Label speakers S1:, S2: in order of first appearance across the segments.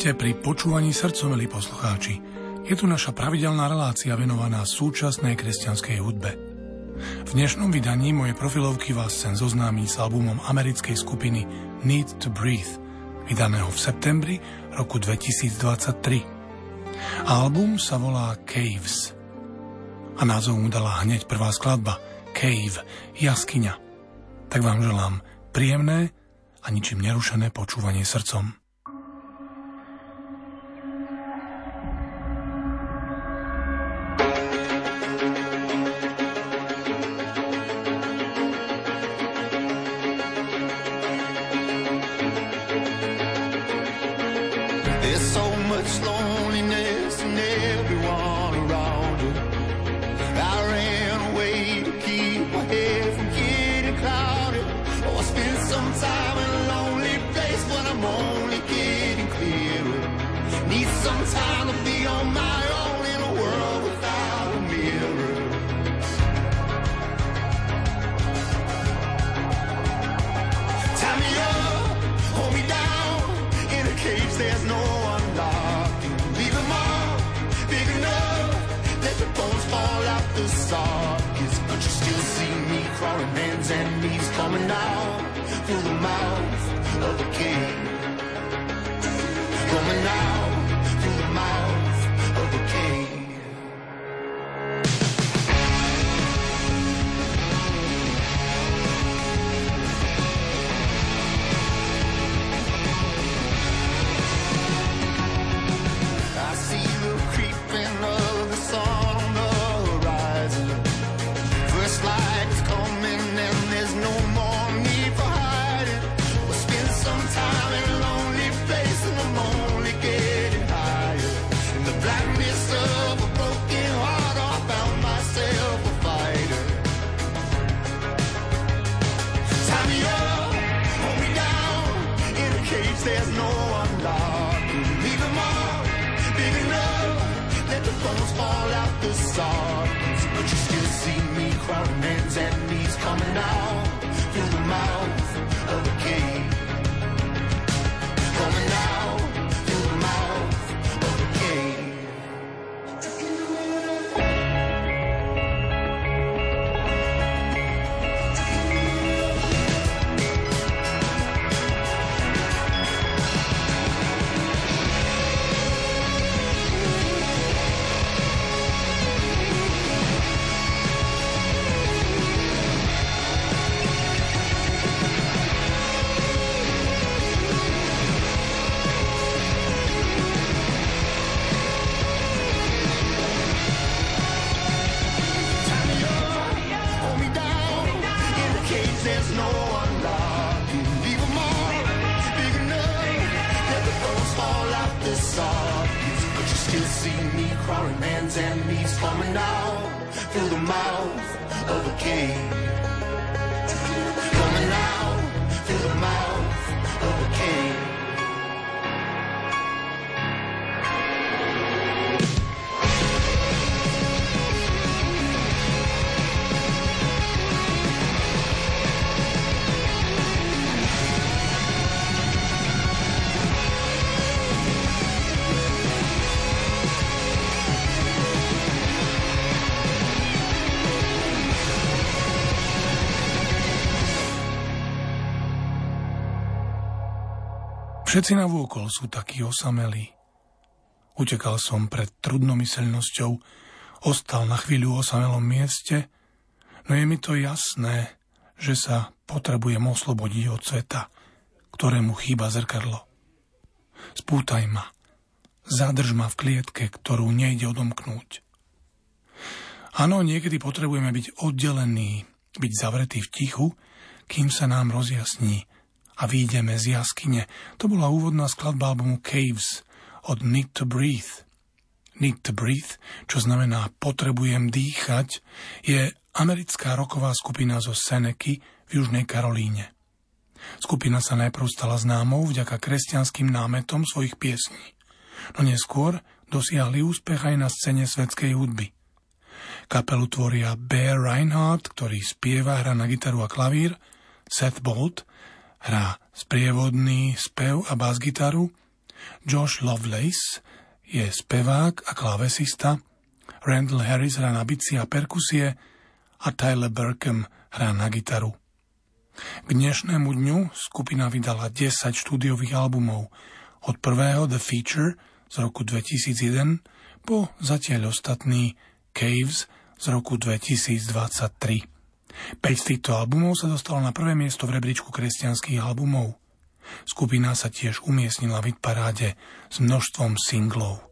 S1: Vítajte pri počúvaní srdcom, milí poslucháči. Je tu naša pravidelná relácia venovaná súčasnej kresťanskej hudbe. V dnešnom vydaní mojej profilovky vás chcem zoznámiť s albumom americkej skupiny Need to Breathe, vydaného v septembri roku 2023. Album sa volá Caves a názov mu dala hneď prvá skladba Cave, jaskyňa. Tak vám želám príjemné a ničím nerušené počúvanie srdcom. Všetci na vôkol sú takí osamelí. Utekal som pred trudnomyselnosťou, ostal na chvíľu osamelom mieste, no je mi to jasné, že sa potrebujem oslobodiť od sveta, ktorému chýba zrkadlo. Spútaj ma, zadrž ma v klietke, ktorú nejde odomknúť. Áno, niekedy potrebujeme byť oddelení, byť zavretí v tichu, kým sa nám rozjasní, a výjdeme z jaskyne. To bola úvodná skladba albumu Caves od Need to Breathe. Need to Breathe, čo znamená potrebujem dýchať, je americká roková skupina zo Seneky v Južnej Karolíne. Skupina sa najprv stala známou vďaka kresťanským námetom svojich piesní, no neskôr dosiahli úspech aj na scéne svetskej hudby. Kapelu tvoria Bear Reinhardt, ktorý spieva, hra na gitaru a klavír, Seth Bolt, hrá sprievodný spev a bas-gitaru,
S2: Josh Lovelace je spevák a klávesista, Randall Harris hrá na bici a perkusie a Tyler Burkham hrá na gitaru. K dnešnému dňu skupina vydala 10 štúdiových albumov, od prvého The Feature z roku 2001 po zatiaľ ostatný Caves z roku 2023. 5 z týchto albumov sa dostalo na prvé miesto v rebríčku kresťanských albumov. Skupina sa tiež umiestnila v paráde s množstvom singlov.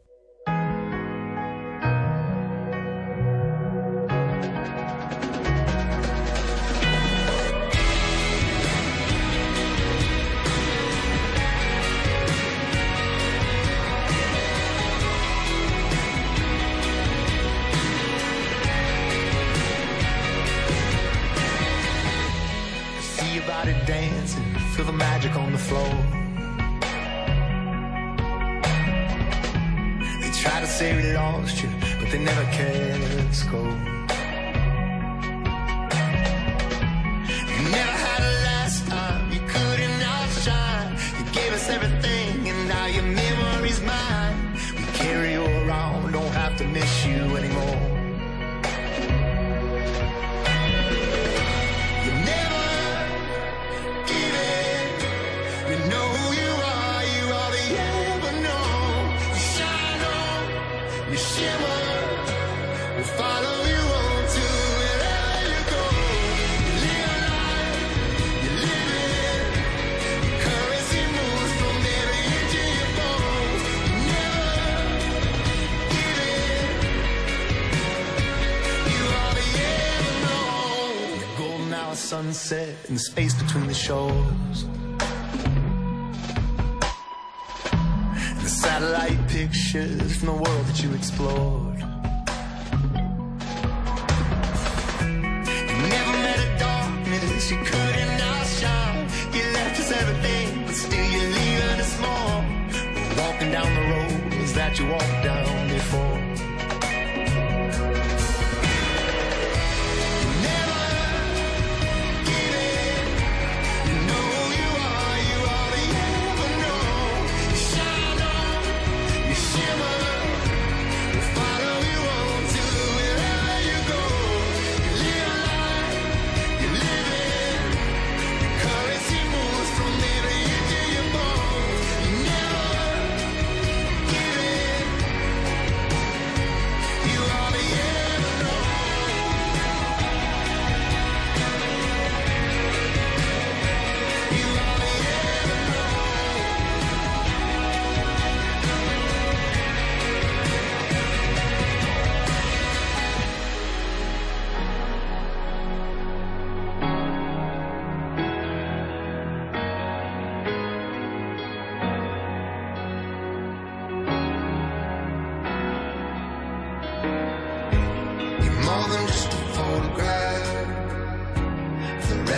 S1: The space between the shores. And the satellite pictures from the world that you explored.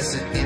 S2: Zobudil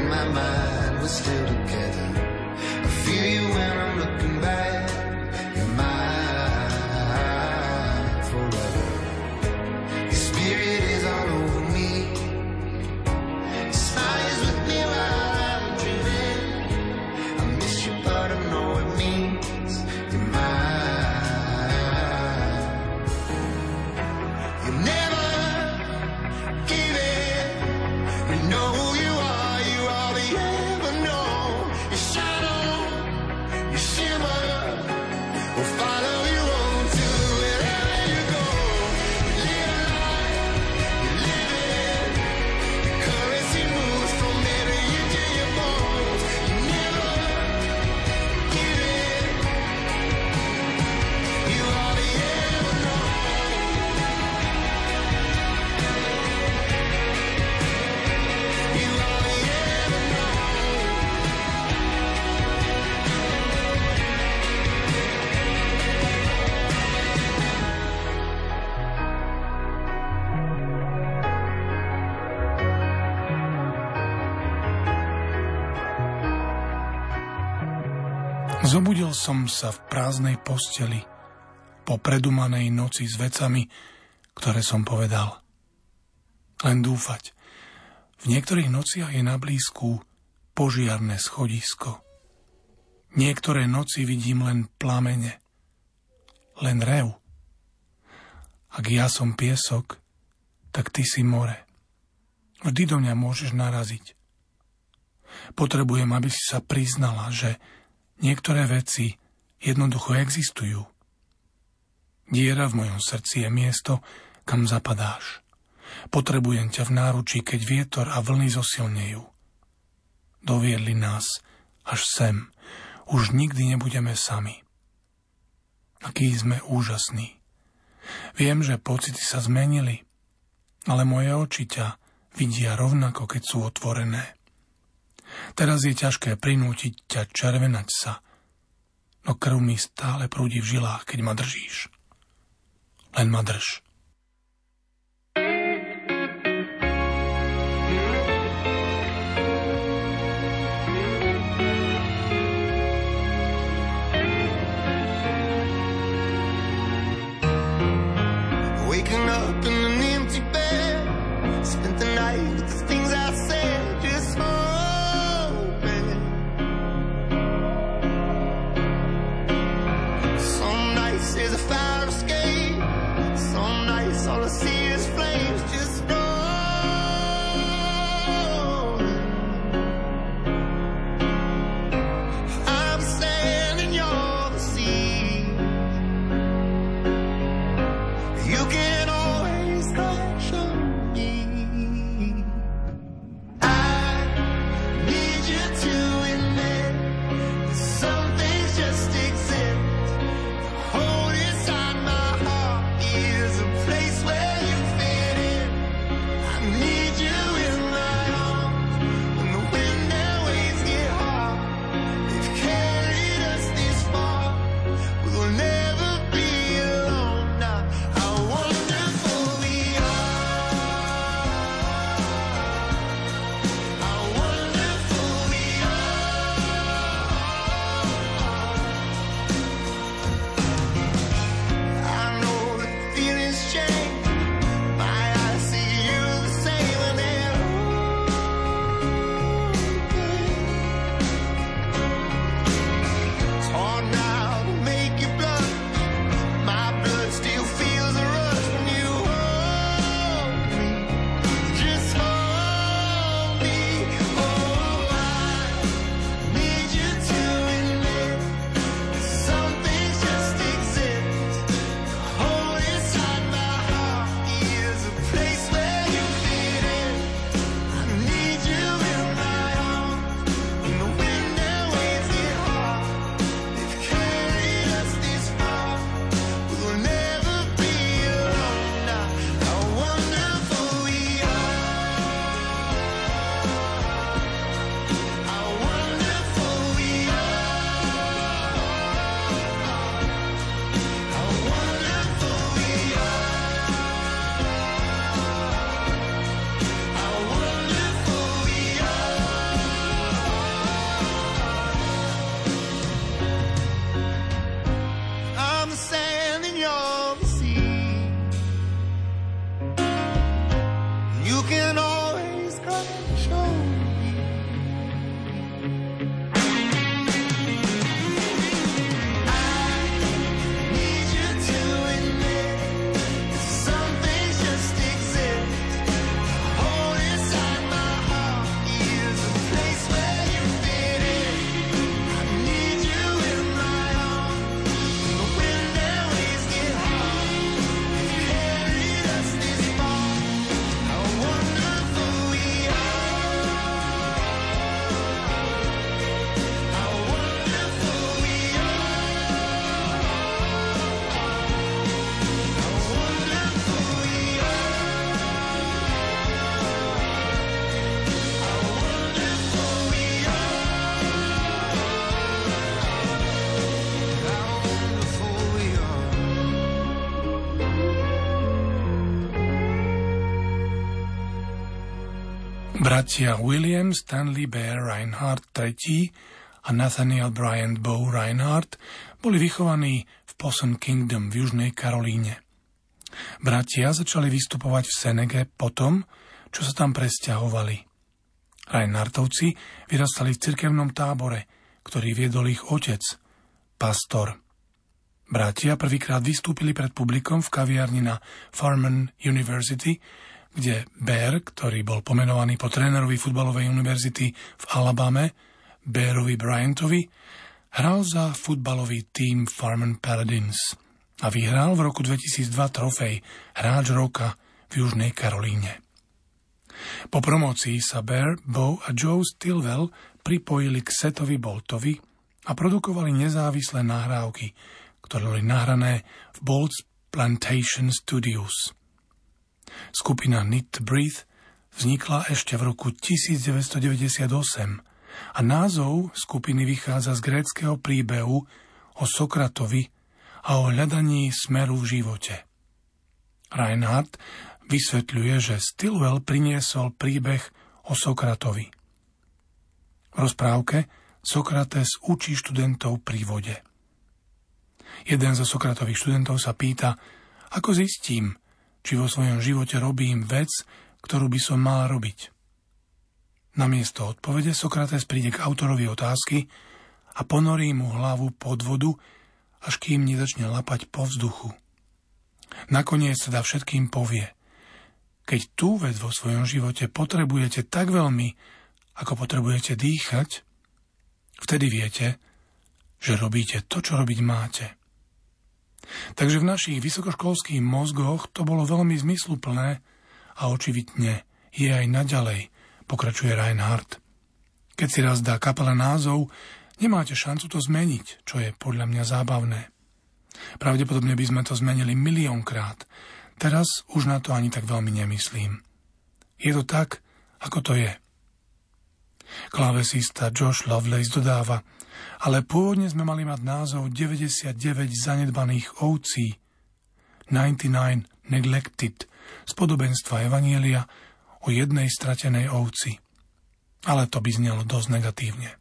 S2: som sa v prázdnej posteli po predumanej noci s vecami, ktoré som povedal. Len dúfať. V niektorých nociach je na blízku požiarné schodisko.
S1: Niektoré noci vidím len plamene, len rev. Ak ja som piesok, tak ty si more. Vždy do mňa môžeš naraziť. Potrebujem, aby si sa priznala, že niektoré veci jednoducho existujú. Diera v mojom srdci je miesto, kam zapadáš. Potrebujem ťa v náručí, keď vietor a vlny zosilnejú. Doviedli nás až sem. Už nikdy nebudeme sami. Aký sme úžasní. Viem, že pocity sa zmenili, ale moje oči ťa vidia rovnako, keď sú otvorené. Teraz je ťažké prinútiť ťa červenať sa, no krv mi stále prúdi v žilách, keď ma držíš. Len ma drž. Bratia William Stanley Bear Reinhardt III a Nathaniel Bryant Bow Reinhardt boli vychovaní v Possum Kingdom v Južnej Karolíne. Bratia začali vystupovať v Senege potom, čo sa tam presťahovali. Reinhardtovci vyrastali v cirkevnom tábore,
S2: ktorý viedol ich otec, pastor. Bratia prvýkrát vystúpili pred publikom v kaviarni na Farman University, kde Bear, ktorý bol pomenovaný po trénerovi futbalovej univerzity v Alabame, Bearovi Bryantovi, hral za futbalový tým Farman Paladins a vyhral v roku 2002 trofej Hráč roka v Južnej Karolíne. Po promocii sa Bear, Bo a Joe Stilwell pripojili k Setovi Boltovi a produkovali nezávislé nahrávky, ktoré boli nahrané v Bolt's Plantation Studios. Skupina Need Breathe vznikla ešte v roku 1998 a názov skupiny vychádza z gréckého príbehu o Sokratovi a o hľadaní smeru v živote. Reinhardt vysvetľuje, že Stilwell priniesol príbeh o Sokratovi. V rozprávke Sokrates učí študentov pri vode. Jeden zo Sokratových študentov sa pýta, ako zistím, či vo svojom živote robím vec, ktorú by som mal robiť. Namiesto odpovede Sokrates príde k autorovi otázky a ponorí mu hlavu pod vodu, až kým nezačne lapať po vzduchu. Nakoniec sa dá všetkým povie. Keď tú vec vo svojom živote potrebujete tak veľmi, ako potrebujete dýchať, vtedy viete, že robíte to, čo robiť máte. Takže v našich vysokoškolských mozgoch to bolo veľmi zmysluplné a očividne je aj naďalej, pokračuje Reinhardt. Keď si raz dá kapela názov, nemáte šancu to zmeniť, čo je podľa mňa zábavné. Pravdepodobne by sme to zmenili miliónkrát. Teraz už na to ani tak veľmi nemyslím. Je to tak, ako to je. Klavesista Josh Lovelace dodáva – ale pôvodne sme mali mať názov 99 zanedbaných ovcí, 99 neglected, z podobenstva Evanielia o jednej stratenej ovci. Ale to by znelo dosť negatívne.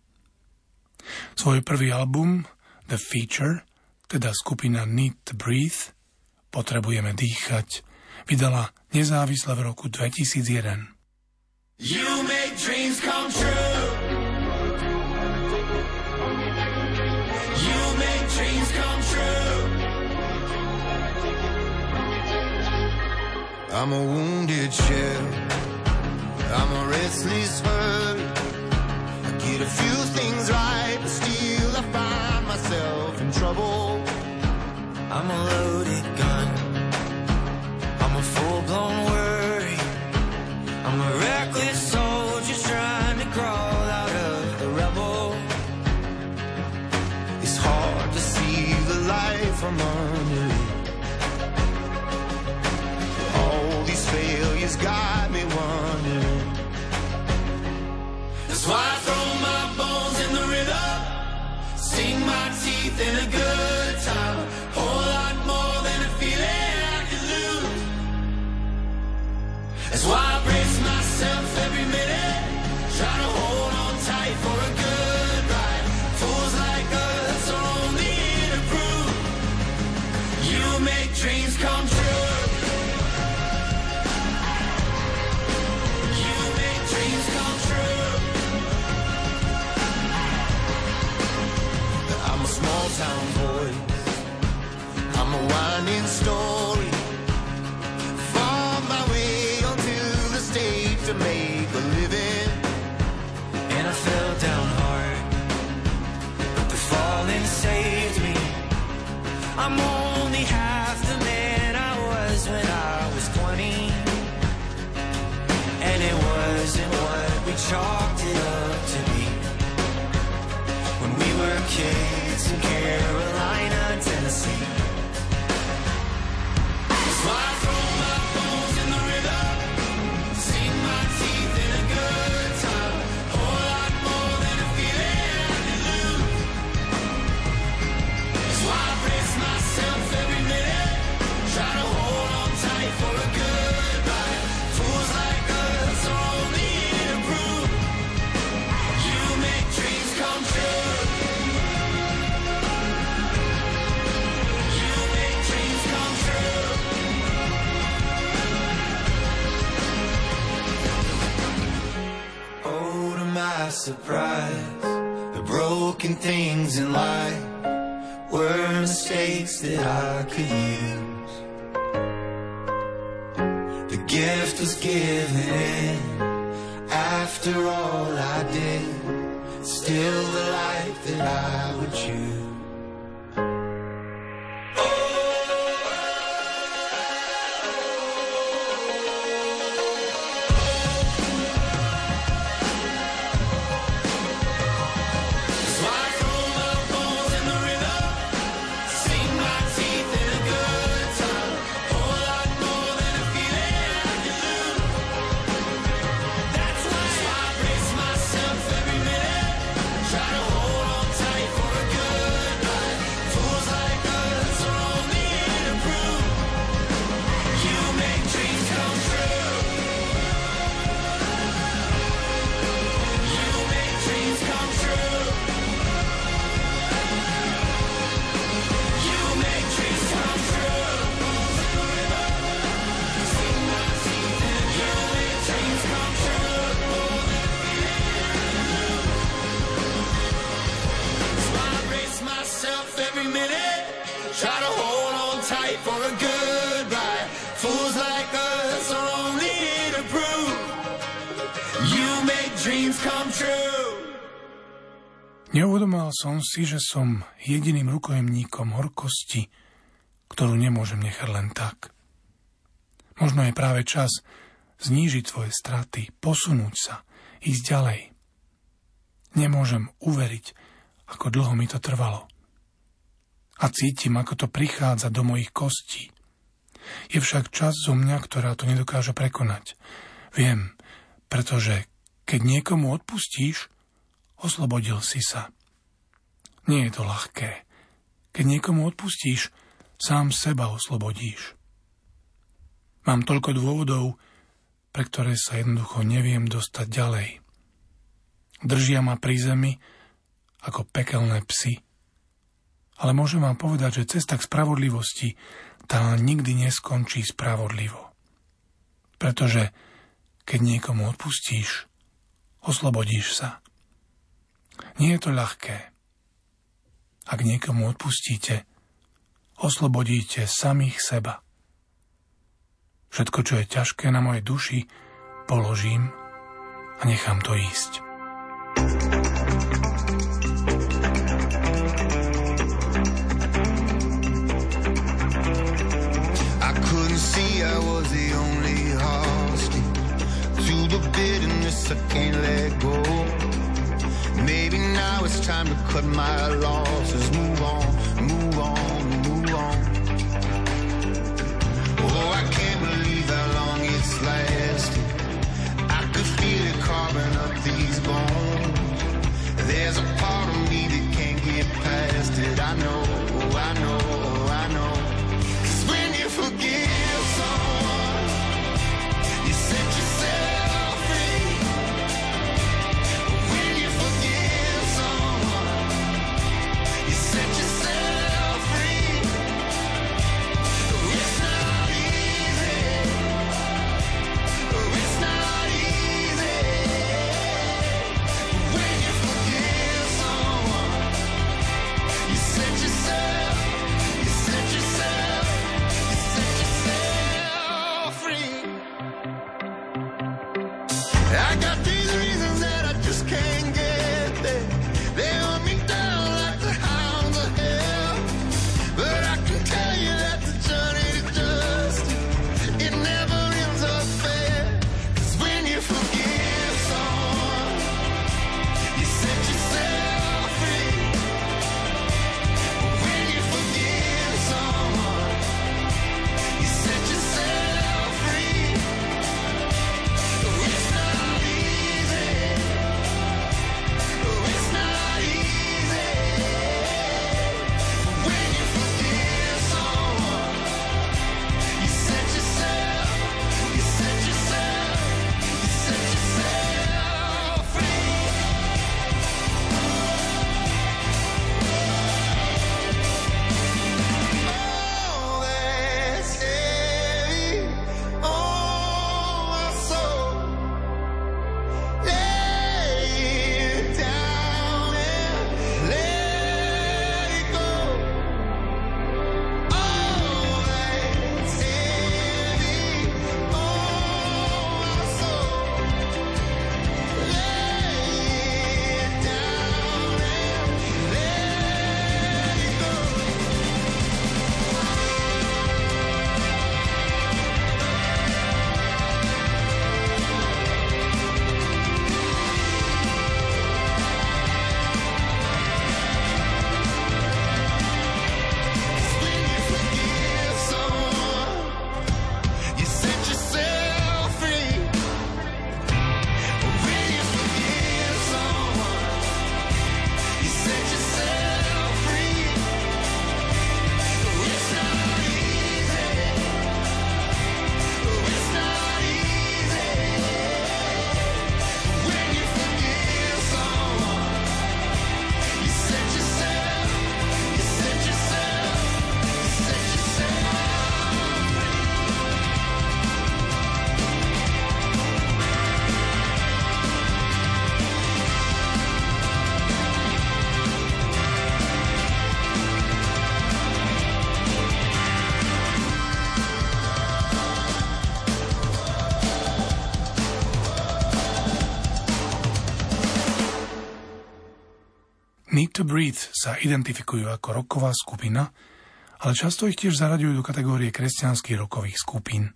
S2: Svoj prvý album, The Feature, teda skupina Need to Breathe, Potrebujeme dýchať, vydala nezávisle v roku 2001. You I'm a wounded shell. I'm a restless hurt. I get a few things right, but still I find myself in trouble. I'm a loaded gun. Story. My way onto the stage to make a living. And I fell down hard, but the falling saved me. I'm only half the man I was when I was 20. And it wasn't what we chalked it up surprise. The
S1: broken things in life were mistakes that I could use. The gift was given in after all I did. Still the life that I would choose.
S2: Som si, že som jediným rukojemníkom horkosti, ktorú nemôžem nechať len tak. Možno je práve čas znížiť svoje straty, posunúť sa, ísť ďalej. Nemôžem uveriť, ako dlho mi to trvalo. A cítim, ako to prichádza do mojich kostí. Je však čas zo mňa, ktorá to nedokáže prekonať. Viem, pretože keď niekomu odpustíš, Oslobodil si sa. Nie je to ľahké. Keď niekomu odpustíš, sám seba oslobodíš. Mám toľko dôvodov, pre ktoré sa jednoducho neviem dostať ďalej. Držia ma pri zemi ako pekelné psy. Ale môžem vám povedať, že cesta k spravodlivosti tá nikdy neskončí spravodlivo. Pretože keď niekomu odpustíš, oslobodíš sa. Nie je to ľahké. Ak niekomu odpustíte, oslobodíte samých seba. Všetko, čo je ťažké na mojej duši, položím a nechám to ísť. I couldn't see I can't let go. It's time to cut my losses. Move on, move on, move on. Oh, I can't believe how long it's lasted. I could feel it carving up these bones. There's a part of me that can't get past it. I know, To Breathe sa identifikujú ako roková skupina, ale často ich tiež zaraďujú do kategórie kresťanských rokových skupín.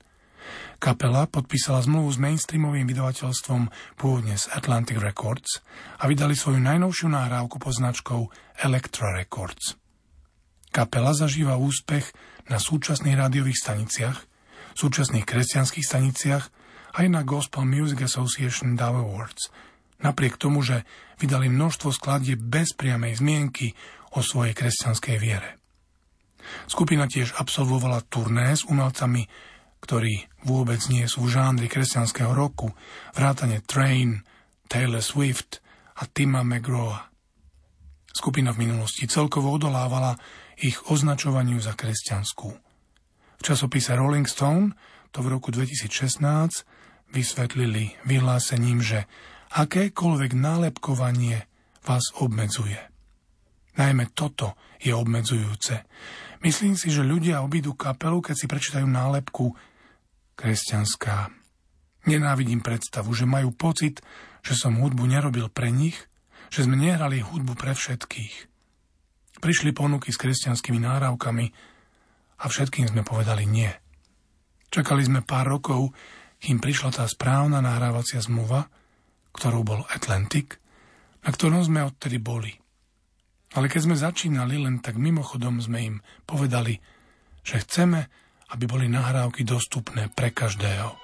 S2: Kapela podpísala zmluvu s mainstreamovým vydavateľstvom pôvodne z Atlantic Records a vydali svoju najnovšiu nahrávku pod značkou Electra Records. Kapela zažíva úspech na súčasných rádiových staniciach, súčasných kresťanských staniciach aj na Gospel Music Association Dove Awards, napriek tomu, že vydali množstvo skladie bez priamej zmienky o svojej kresťanskej viere. Skupina tiež absolvovala turné s umelcami, ktorí vôbec nie sú v žánri kresťanského roku, vrátane Train, Taylor Swift a Tima McGraw. Skupina v minulosti celkovo odolávala ich označovaniu za kresťanskú. V časopise Rolling Stone to v roku 2016 vysvetlili vyhlásením, že akékoľvek nálepkovanie vás obmedzuje. Najmä toto je obmedzujúce. Myslím si, že ľudia obídu kapelu, keď si prečítajú nálepku kresťanská. Nenávidím predstavu, že majú pocit, že som hudbu nerobil pre nich, že sme nehrali hudbu pre všetkých. Prišli ponuky s kresťanskými náravkami a všetkým sme povedali nie. Čakali sme pár rokov, kým prišla tá správna nahrávacia zmluva, ktorou bol Atlantic, na ktorom sme odtedy boli. Ale keď sme začínali, len tak mimochodom sme im povedali, že chceme, aby boli nahrávky dostupné pre každého.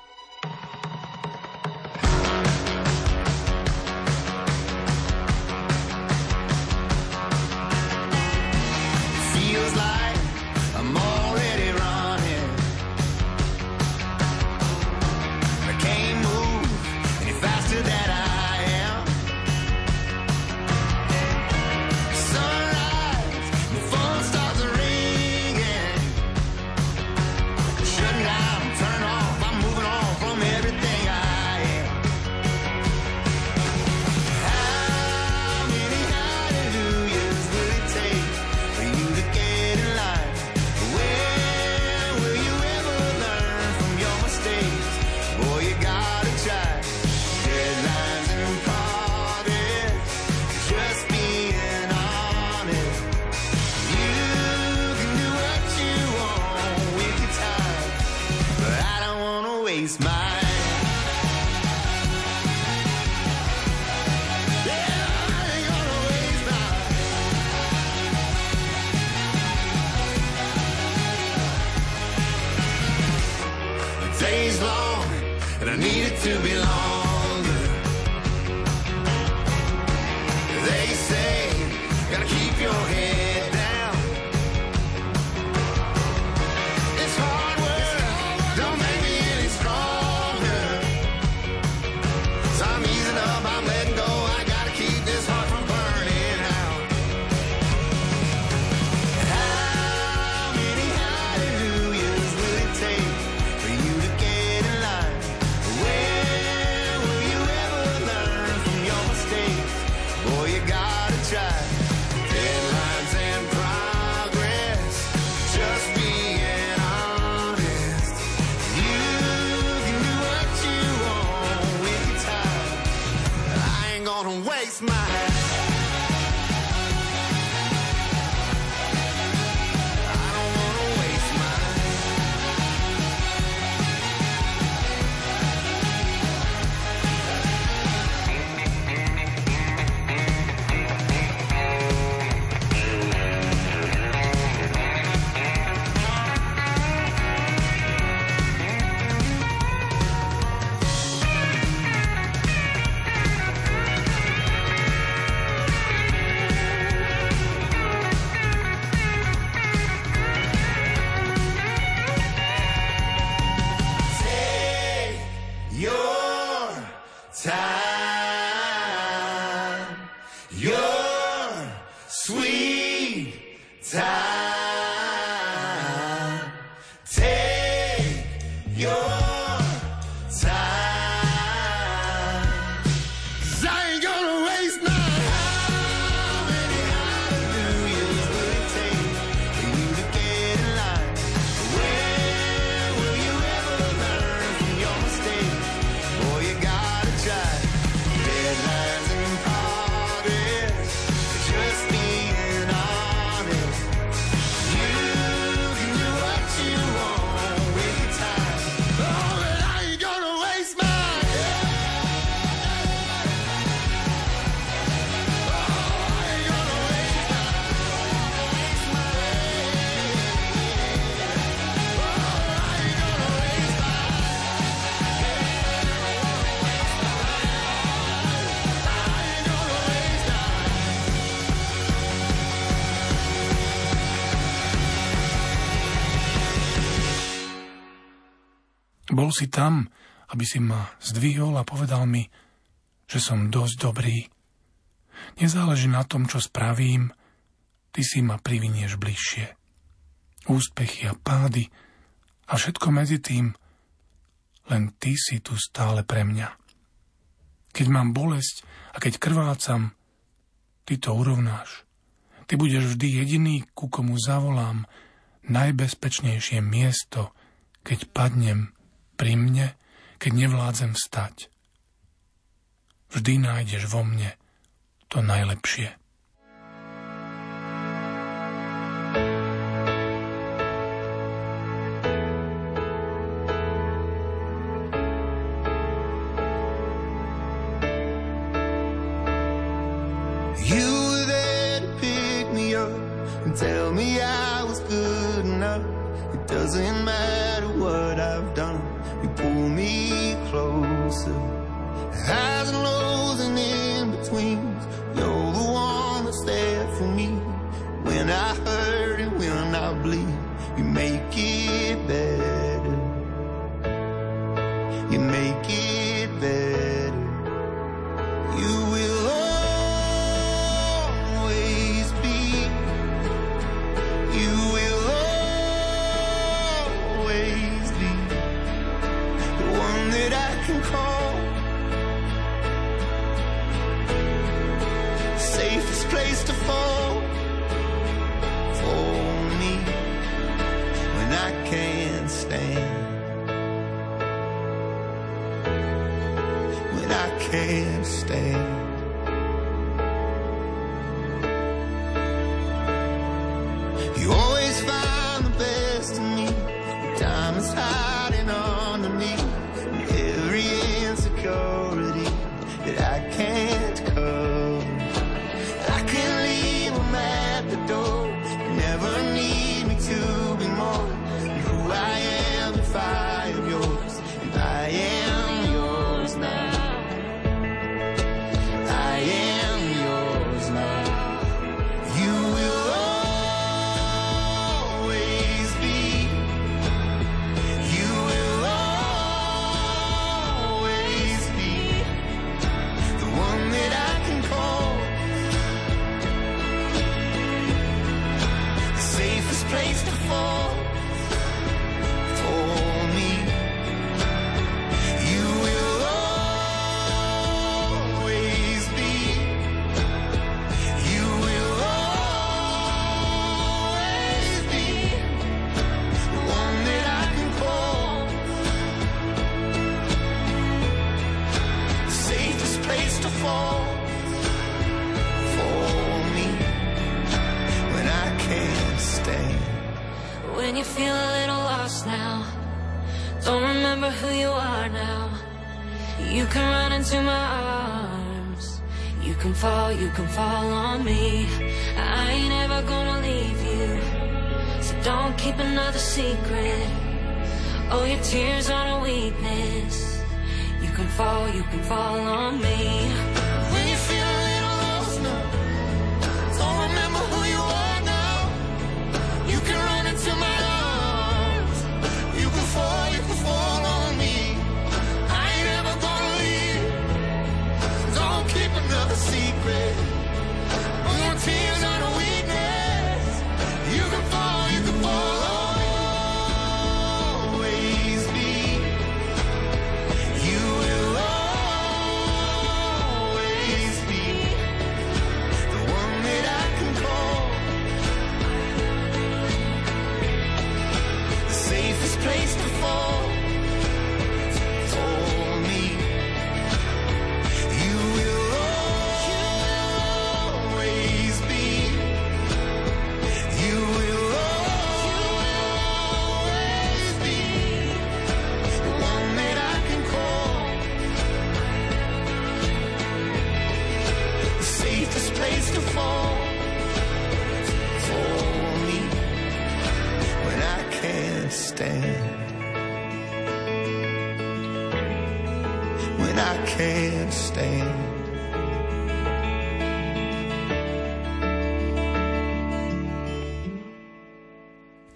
S2: always. sweet time. Bol si tam, aby si ma zdvihol a povedal mi, že som dosť dobrý. Nezáleží na tom, čo spravím, ty si ma privinieš bližšie. Úspechy a pády a všetko medzi tým, len ty si tu stále pre mňa. Keď mám bolesť a keď krvácam, ty to urovnáš. Ty budeš vždy jediný, ku komu zavolám najbezpečnejšie miesto, keď padnem pri mne, keď nevládzem vstať. Vždy nájdeš vo mne to najlepšie. tell me I was good enough.
S1: It doesn't matter what I've done. You pull me closer, highs and lows and in between. before.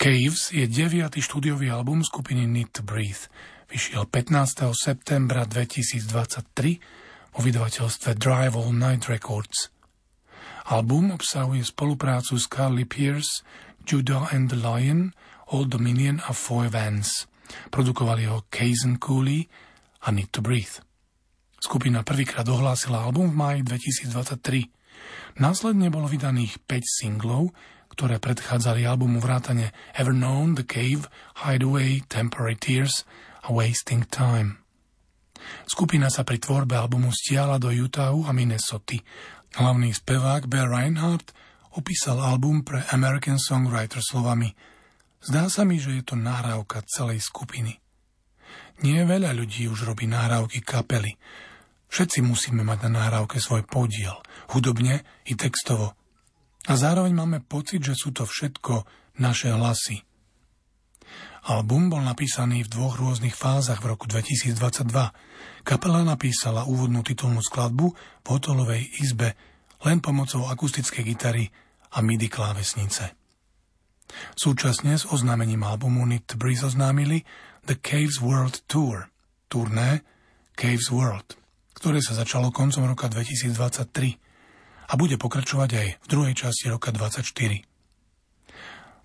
S2: Caves je deviatý štúdiový album skupiny Need to Breathe. Vyšiel 15. septembra 2023 vo vydavateľstve Drive All Night Records. Album obsahuje spoluprácu s Carly Pierce, Judah and the Lion, Old Dominion a Four Vans. Produkovali ho Kazen Cooley a Need to Breathe. Skupina prvýkrát ohlásila album v máji 2023. Následne bolo vydaných 5 singlov, ktoré predchádzali albumu vrátane Ever Known, The Cave, Hideaway, Temporary Tears a Wasting Time. Skupina sa pri tvorbe albumu stiala do Utahu a Minnesota. Hlavný spevák Bear Reinhardt opísal album pre American Songwriter slovami Zdá sa mi, že je to nahrávka celej skupiny. Nie veľa ľudí už robí nahrávky kapely. Všetci musíme mať na nahrávke svoj podiel, hudobne i textovo, a zároveň máme pocit, že sú to všetko naše hlasy. Album bol napísaný v dvoch rôznych fázach v roku 2022. Kapela napísala úvodnú titulnú skladbu v hotelovej izbe len pomocou akustickej gitary a MIDI klávesnice. Súčasne s oznámením albumu to Breeze oznámili The Caves World Tour, turné Caves World, ktoré sa začalo koncom roka 2023 a bude pokračovať aj v druhej časti roka 24.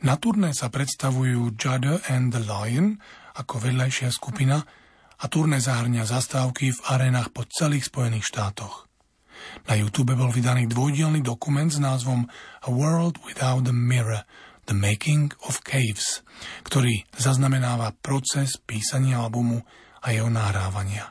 S2: Na turné sa predstavujú Judd and the Lion ako vedľajšia skupina a turné zahrňa zastávky v arenách po celých Spojených štátoch. Na YouTube bol vydaný dvojdielný dokument s názvom A World Without a Mirror – The Making of Caves, ktorý zaznamenáva proces písania albumu a jeho nahrávania.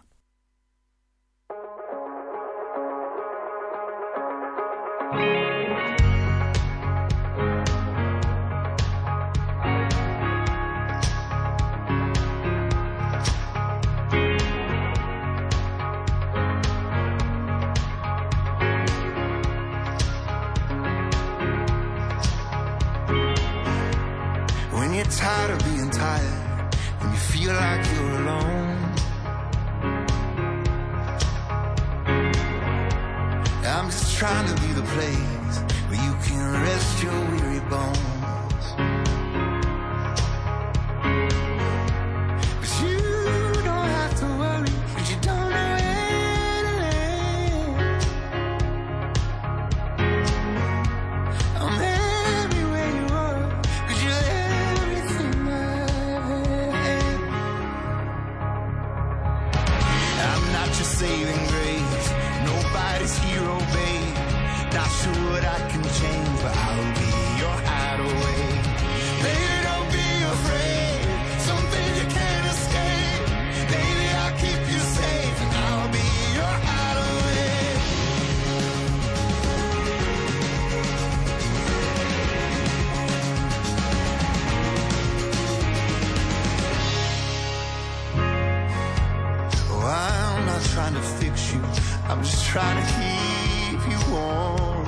S1: trying to fix you. I'm just trying to keep you warm.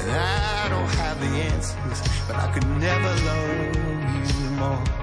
S1: And I don't have the answers, but I could never love you more.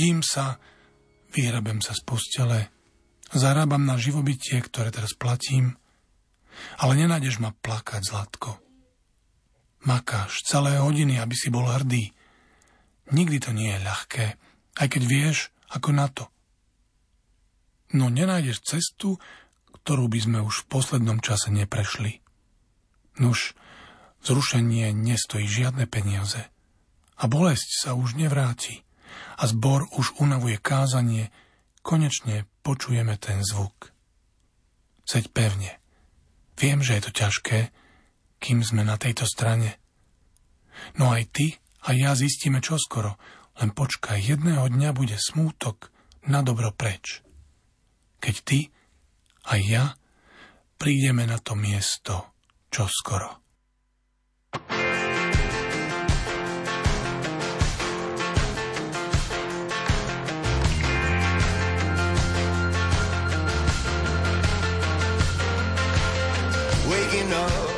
S2: Budím sa, vyhrabem sa z postele, zarábam na živobytie, ktoré teraz platím, ale nenájdeš ma plakať, Zlatko. Makáš celé hodiny, aby si bol hrdý. Nikdy to nie je ľahké, aj keď vieš, ako na to. No nenájdeš cestu, ktorú by sme už v poslednom čase neprešli. Nuž, zrušenie nestojí žiadne peniaze. A bolesť sa už nevráti. A zbor už unavuje kázanie, konečne počujeme ten zvuk. Seď pevne. Viem, že je to ťažké, kým sme na tejto strane. No aj ty a ja zistíme čoskoro, len počkaj, jedného dňa bude smútok na dobro preč. Keď ty a ja prídeme na to miesto čoskoro.
S1: know.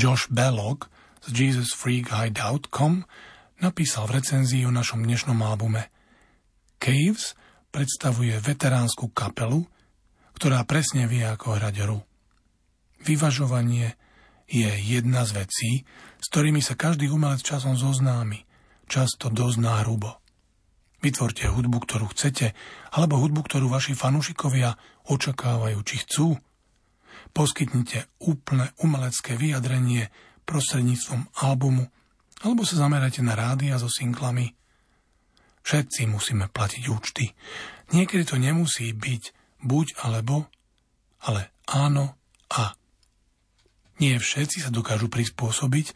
S2: Josh Belloc z JesusFreakHideout.com napísal v recenzii o našom dnešnom albume. Caves predstavuje veteránsku kapelu, ktorá presne vie, ako hrať hru. Vyvažovanie je jedna z vecí, s ktorými sa každý umelec časom zoznámi, často dosť nárubo. Vytvorte hudbu, ktorú chcete, alebo hudbu, ktorú vaši fanúšikovia očakávajú, či chcú. Poskytnite úplne umelecké vyjadrenie prostredníctvom albumu, alebo sa zamerajte na rádia so singlami. Všetci musíme platiť účty. Niekedy to nemusí byť buď alebo, ale áno a. Nie všetci sa dokážu prispôsobiť,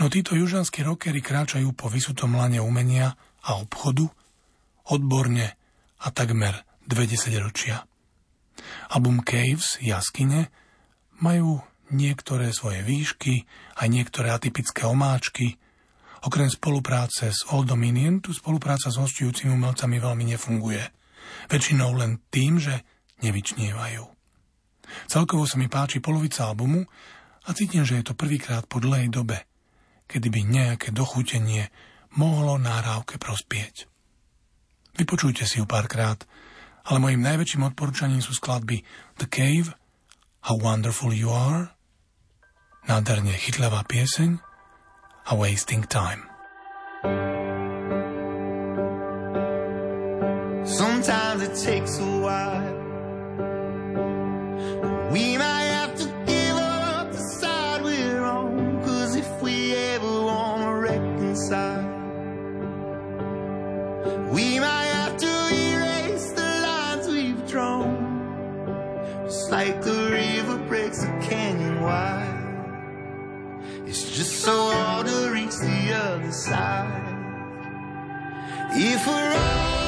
S2: no títo južanskí rockery kráčajú po vysutom lane umenia a obchodu – odborne a takmer dve desaťročia. Album Caves, Jaskyne, majú niektoré svoje výšky a niektoré atypické omáčky. Okrem spolupráce s Old Dominion tu spolupráca s hostujúcimi umelcami veľmi nefunguje. Väčšinou len tým, že nevyčnievajú. Celkovo sa mi páči polovica albumu a cítim, že je to prvýkrát po dlhej dobe, kedy by nejaké dochutenie mohlo nahrávke prospieť. Vypočujte si ju párkrát, ale mojim najväčším odporúčaním sú skladby The Cave, How Wonderful You Are, nádherne chytľavá pieseň a Wasting Time.
S1: Sometimes it takes a while. We might like the river breaks a canyon wide. It's just so hard to reach the other side. If we're honest,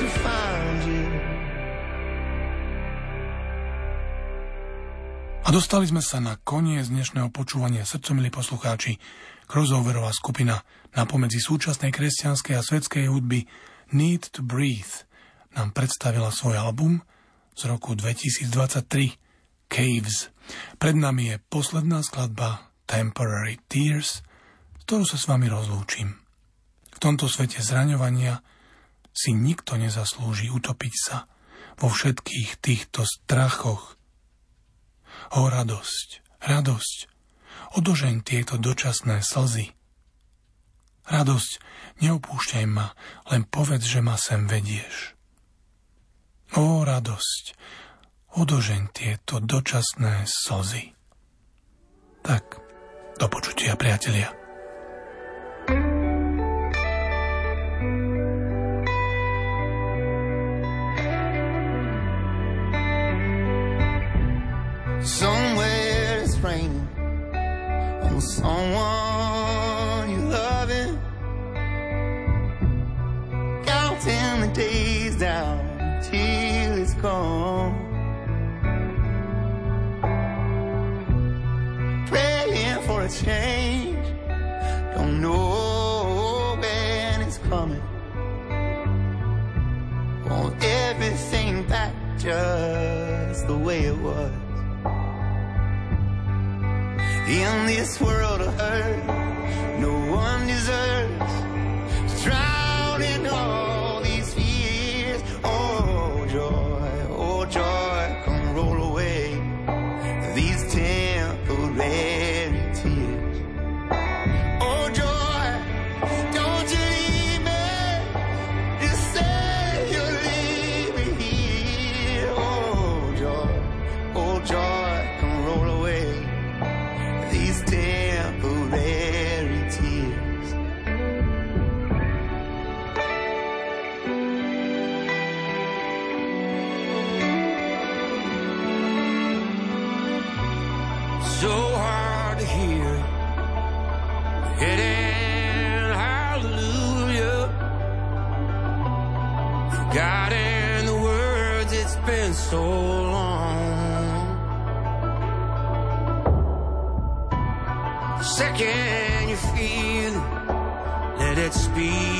S1: A
S2: dostali sme sa na koniec dnešného počúvania srdcomilí poslucháči. Crossoverová skupina na pomedzi súčasnej kresťanskej a svetskej hudby Need to Breathe nám predstavila svoj album z roku 2023 Caves. Pred nami je posledná skladba Temporary Tears, s ktorou sa s vami rozlúčim. V tomto svete zraňovania si nikto nezaslúži utopiť sa vo všetkých týchto strachoch. O radosť, radosť, odožeň tieto dočasné slzy. Radosť, neopúšťaj ma, len povedz, že ma sem vedieš. O radosť, odožeň tieto dočasné slzy. Tak, do počutia, priatelia.
S1: with someone you're loving. Counting the days down till it's gone. Praying for a change. Don't know when it's coming. Want everything back just the way this world of hurt
S3: be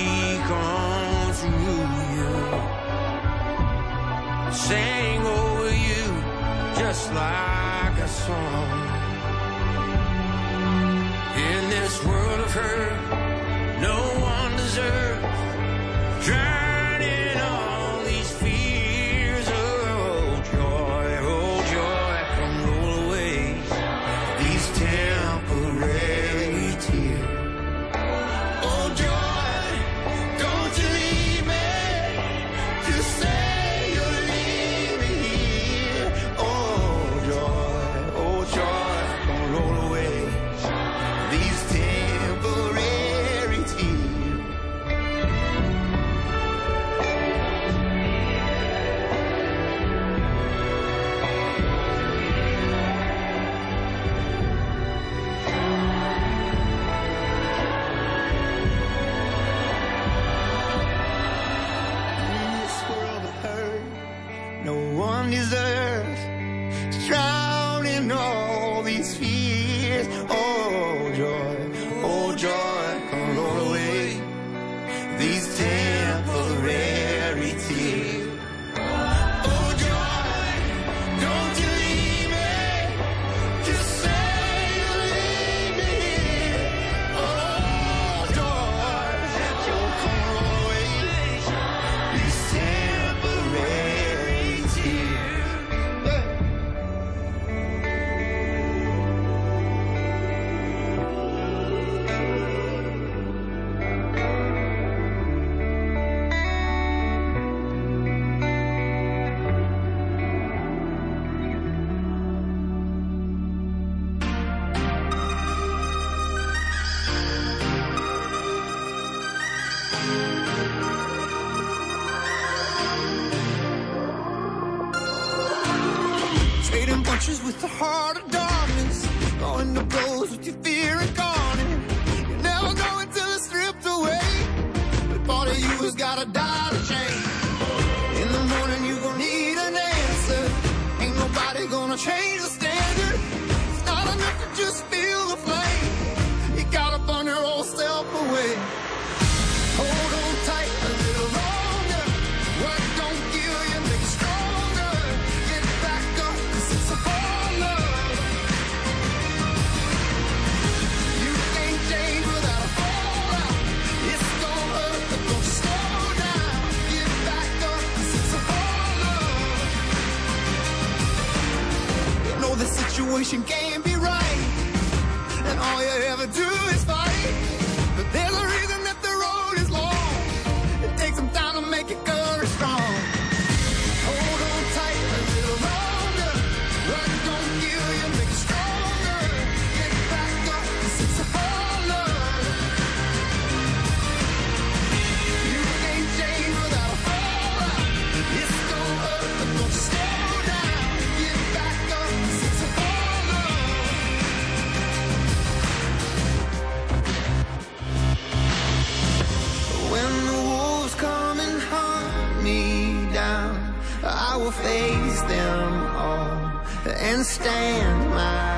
S3: who's got a
S1: dollar change. In the morning, you gon' need an answer. Ain't nobody gonna change wishing game. Face them all and stand my